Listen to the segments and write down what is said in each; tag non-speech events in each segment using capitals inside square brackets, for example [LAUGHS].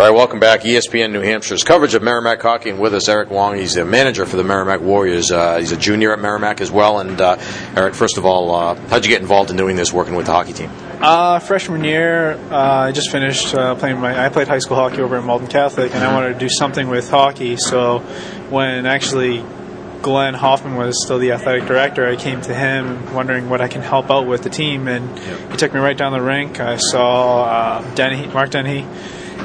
All right, welcome back. ESPN New Hampshire's coverage of Merrimack hockey, and with us Eric Wong. He's the manager for the Merrimack Warriors. Uh, he's a junior at Merrimack as well. And uh, Eric, first of all, uh, how'd you get involved in doing this, working with the hockey team? Uh, freshman year, uh, I just finished uh, playing my. I played high school hockey over at Malden Catholic, and I wanted to do something with hockey. So when actually Glenn Hoffman was still the athletic director, I came to him wondering what I can help out with the team, and he took me right down the rink. I saw uh, Dennehy, Mark Dennehy,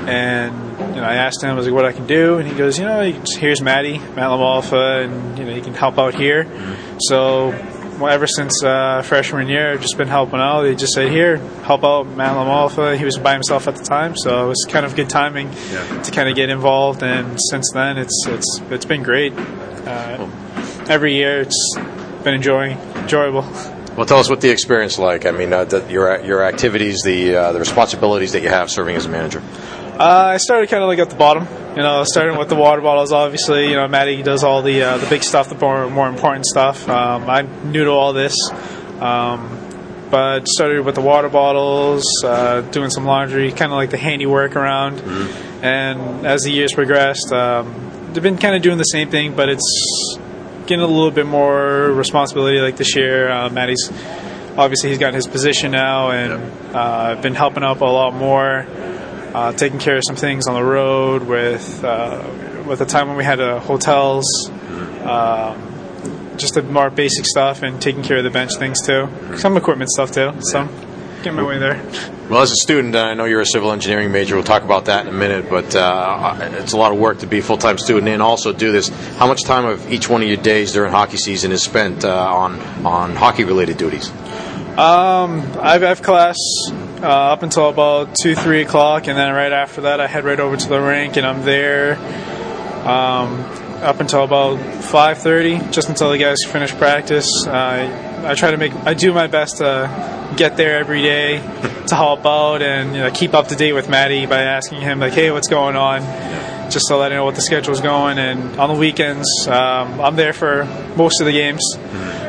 and you know, I asked him, I was like, what I can do, and he goes, you know, here's Maddie, Matt Lamalfa, and you know, he can help out here. So well, ever since uh, freshman year, I've just been helping out. They just said, "Here, help out Matt Lamalfa." He was by himself at the time, so it was kind of good timing Yeah. to kind of get involved. And since then, it's it's it's been great. Uh, every year, it's been enjoying enjoyable. Well, tell us what the experience like. I mean, uh, the, your your activities, the uh, the responsibilities that you have serving as a manager. Uh, I started kind of like at the bottom, you know, starting with the water bottles. Obviously, you know, Maddie does all the uh, the big stuff, the more more important stuff. Um, I'm new to all this, um, but started with the water bottles, uh, doing some laundry, kind of like the handiwork around. And as the years progressed, um, they've been kind of doing the same thing, but it's getting a little bit more responsibility. Like this year, uh, Maddie's obviously he's got his position now, and uh, I've been helping out a lot more uh, taking care of some things on the road with uh, with the time when we had uh, hotels, um, just the more basic stuff, and taking care of the bench things too. Some equipment stuff too. So getting my way there. Well, as a student, I know you're a civil engineering major. We'll talk about that in a minute, but uh, it's a lot of work to be a full time student and also do this. How much time of each one of your days during hockey season is spent uh, on on hockey related duties? Um, I have class uh, up until about two, three o'clock, and then right after that, I head right over to the rink, and I'm there um, up until about five thirty, just until the guys finish practice. Uh, I try to make, I do my best to get there every day to help out and you know, keep up to date with Maddie by asking him like, hey, what's going on? Just to let him know what the schedule's going. And on the weekends, um, I'm there for most of the games.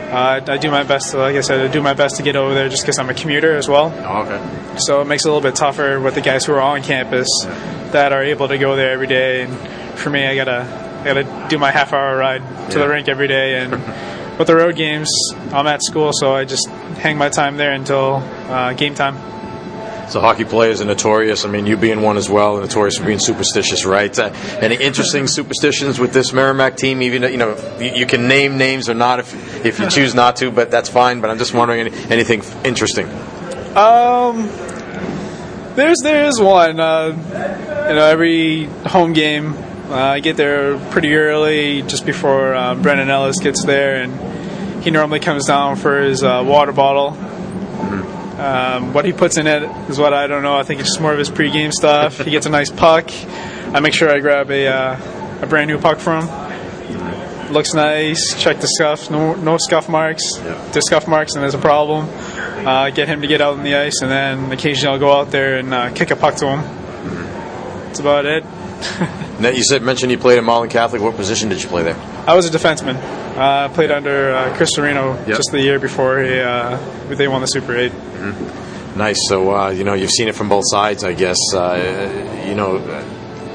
Uh, I do my best to, like I said, I do my best to get over there just because I'm a commuter as well. Oh, okay. So it makes it a little bit tougher with the guys who are on campus that are able to go there every day. And for me, I gotta, I gotta do my half hour ride to Yeah. the rink every day. And [LAUGHS] with the road games, I'm at school, so I just hang my time there until uh, game time. So hockey players are notorious. I mean, you being one as well, notorious for being superstitious, right? Uh, any interesting superstitions with this Merrimack team? Even you know, you, can name names or not if if you choose not to, but that's fine. But I'm just wondering any, anything interesting. Um, there's there is one. Uh, you know, every home game, uh, I get there pretty early, just before uh, Brendan Ellis gets there, and he normally comes down for his uh, water bottle. Um, what he puts in it is what I don't know. I think it's just more of his pregame stuff. He gets a nice puck. I make sure I grab a uh, a brand new puck for him. Looks nice. Check the scuff. No no scuff marks. The scuff marks, and there's a problem. Uh, get him to get out on the ice, and then occasionally I'll go out there and uh, kick a puck to him. That's about it. [LAUGHS] Now, you said mentioned you played at Malden Catholic. What position did you play there? I was a defenseman. Uh, played under uh, Chris Sereno Yep. just the year before he, uh, they won the Super 8. Nice. So uh, you know you've seen it from both sides, I guess. Uh, you know,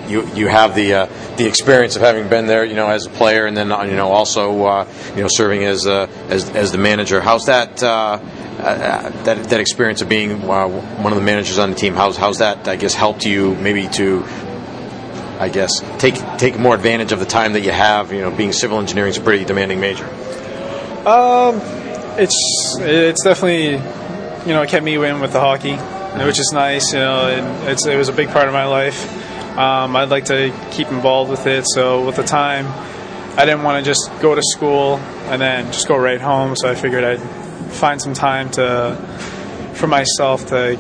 you you have the uh, the experience of having been there, you know, as a player, and then uh, you know also uh, you know serving as uh, as as the manager. How's that? Uh, uh, that that experience of being uh, one of the managers on the team. How's how's that? I guess helped you maybe to. I guess take take more advantage of the time that you have. You know, being civil engineering is a pretty demanding major. Um, it's it's definitely you know it kept me in with the hockey, which is nice. You know, and it's it was a big part of my life. Um, I'd like to keep involved with it. So with the time, I didn't want to just go to school and then just go right home. So I figured I'd find some time to for myself to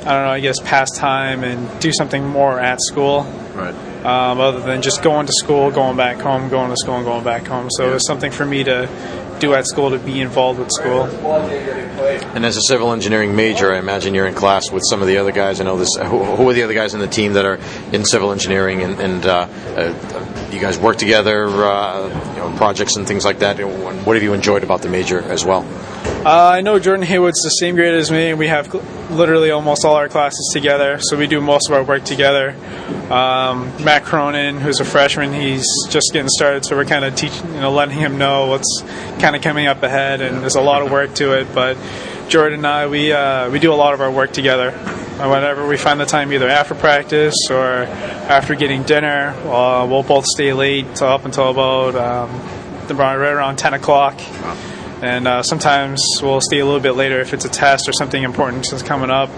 I don't know I guess pass time and do something more at school Right. um, other than just going to school, going back home, going to school, and going back home. So it was something for me to do at school to be involved with school. And as a civil engineering major, I imagine you're in class with some of the other guys. I know this. Who, who are the other guys in the team that are in civil engineering, and, and uh, uh, you guys work together, uh, you know, projects and things like that? What have you enjoyed about the major as well? Uh, I know Jordan Haywood's the same grade as me, and we have literally almost all our classes together, so we do most of our work together. Um, Matt Cronin, who's a freshman, he's just getting started, so we're kind of teaching, you know, letting him know what's kind of coming up ahead, and there's a lot of work to it. But Jordan and I, we uh, we do a lot of our work together. Whenever we find the time, either after practice or after getting dinner, uh, we'll both stay late up until about um, right around 10 o'clock and uh, sometimes we'll stay a little bit later if it's a test or something important that's coming up.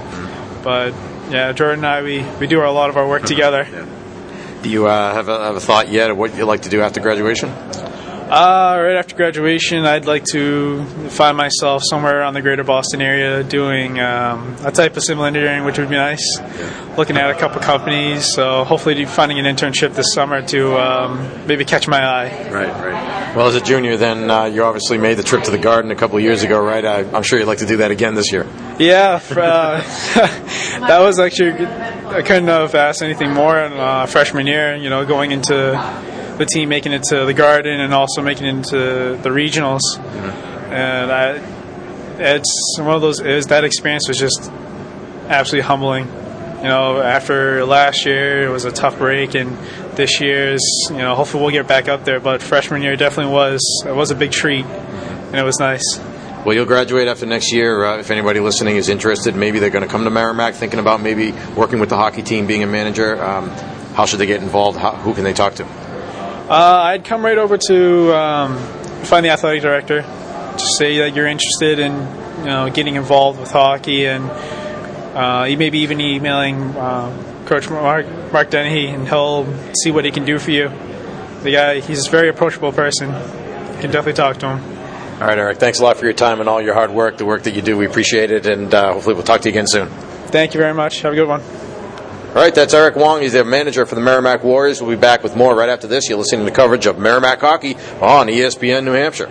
But yeah, Jordan and I, we, we do a lot of our work together. Yeah. Do you uh, have, a, have a thought yet of what you'd like to do after graduation? Uh, right after graduation, I'd like to find myself somewhere around the greater Boston area doing um, a type of civil engineering, which would be nice. Looking at a couple companies, so hopefully finding an internship this summer to um, maybe catch my eye. Right, right. Well, as a junior, then uh, you obviously made the trip to the Garden a couple of years ago, right? I, am sure you'd like to do that again this year. Yeah, uh, [LAUGHS] that was actually I couldn't have asked anything more in uh, freshman year. You know, going into the team making it to the Garden and also making it into the regionals. Mm-hmm. And I, it's one of those. Is that experience was just absolutely humbling. You know, after last year it was a tough break, and this year's you know hopefully we'll get back up there. But freshman year definitely was it was a big treat, and it was nice. Well, you'll graduate after next year. Uh, if anybody listening is interested, maybe they're going to come to Merrimack thinking about maybe working with the hockey team, being a manager. Um, how should they get involved? How, who can they talk to? Uh, I'd come right over to um, find the athletic director, to say that you're interested in you know getting involved with hockey, and uh, maybe even emailing uh, Coach Mark, Mark Dennehy, and he'll see what he can do for you. The guy, he's a very approachable person. You can definitely talk to him. All right, Eric. Thanks a lot for your time and all your hard work, the work that you do. We appreciate it, and uh, hopefully we'll talk to you again soon. Thank you very much. Have a good one. All right, that's Eric Wong. He's the manager for the Merrimack Warriors. We'll be back with more right after this. You're listening to coverage of Merrimack hockey on ESPN New Hampshire.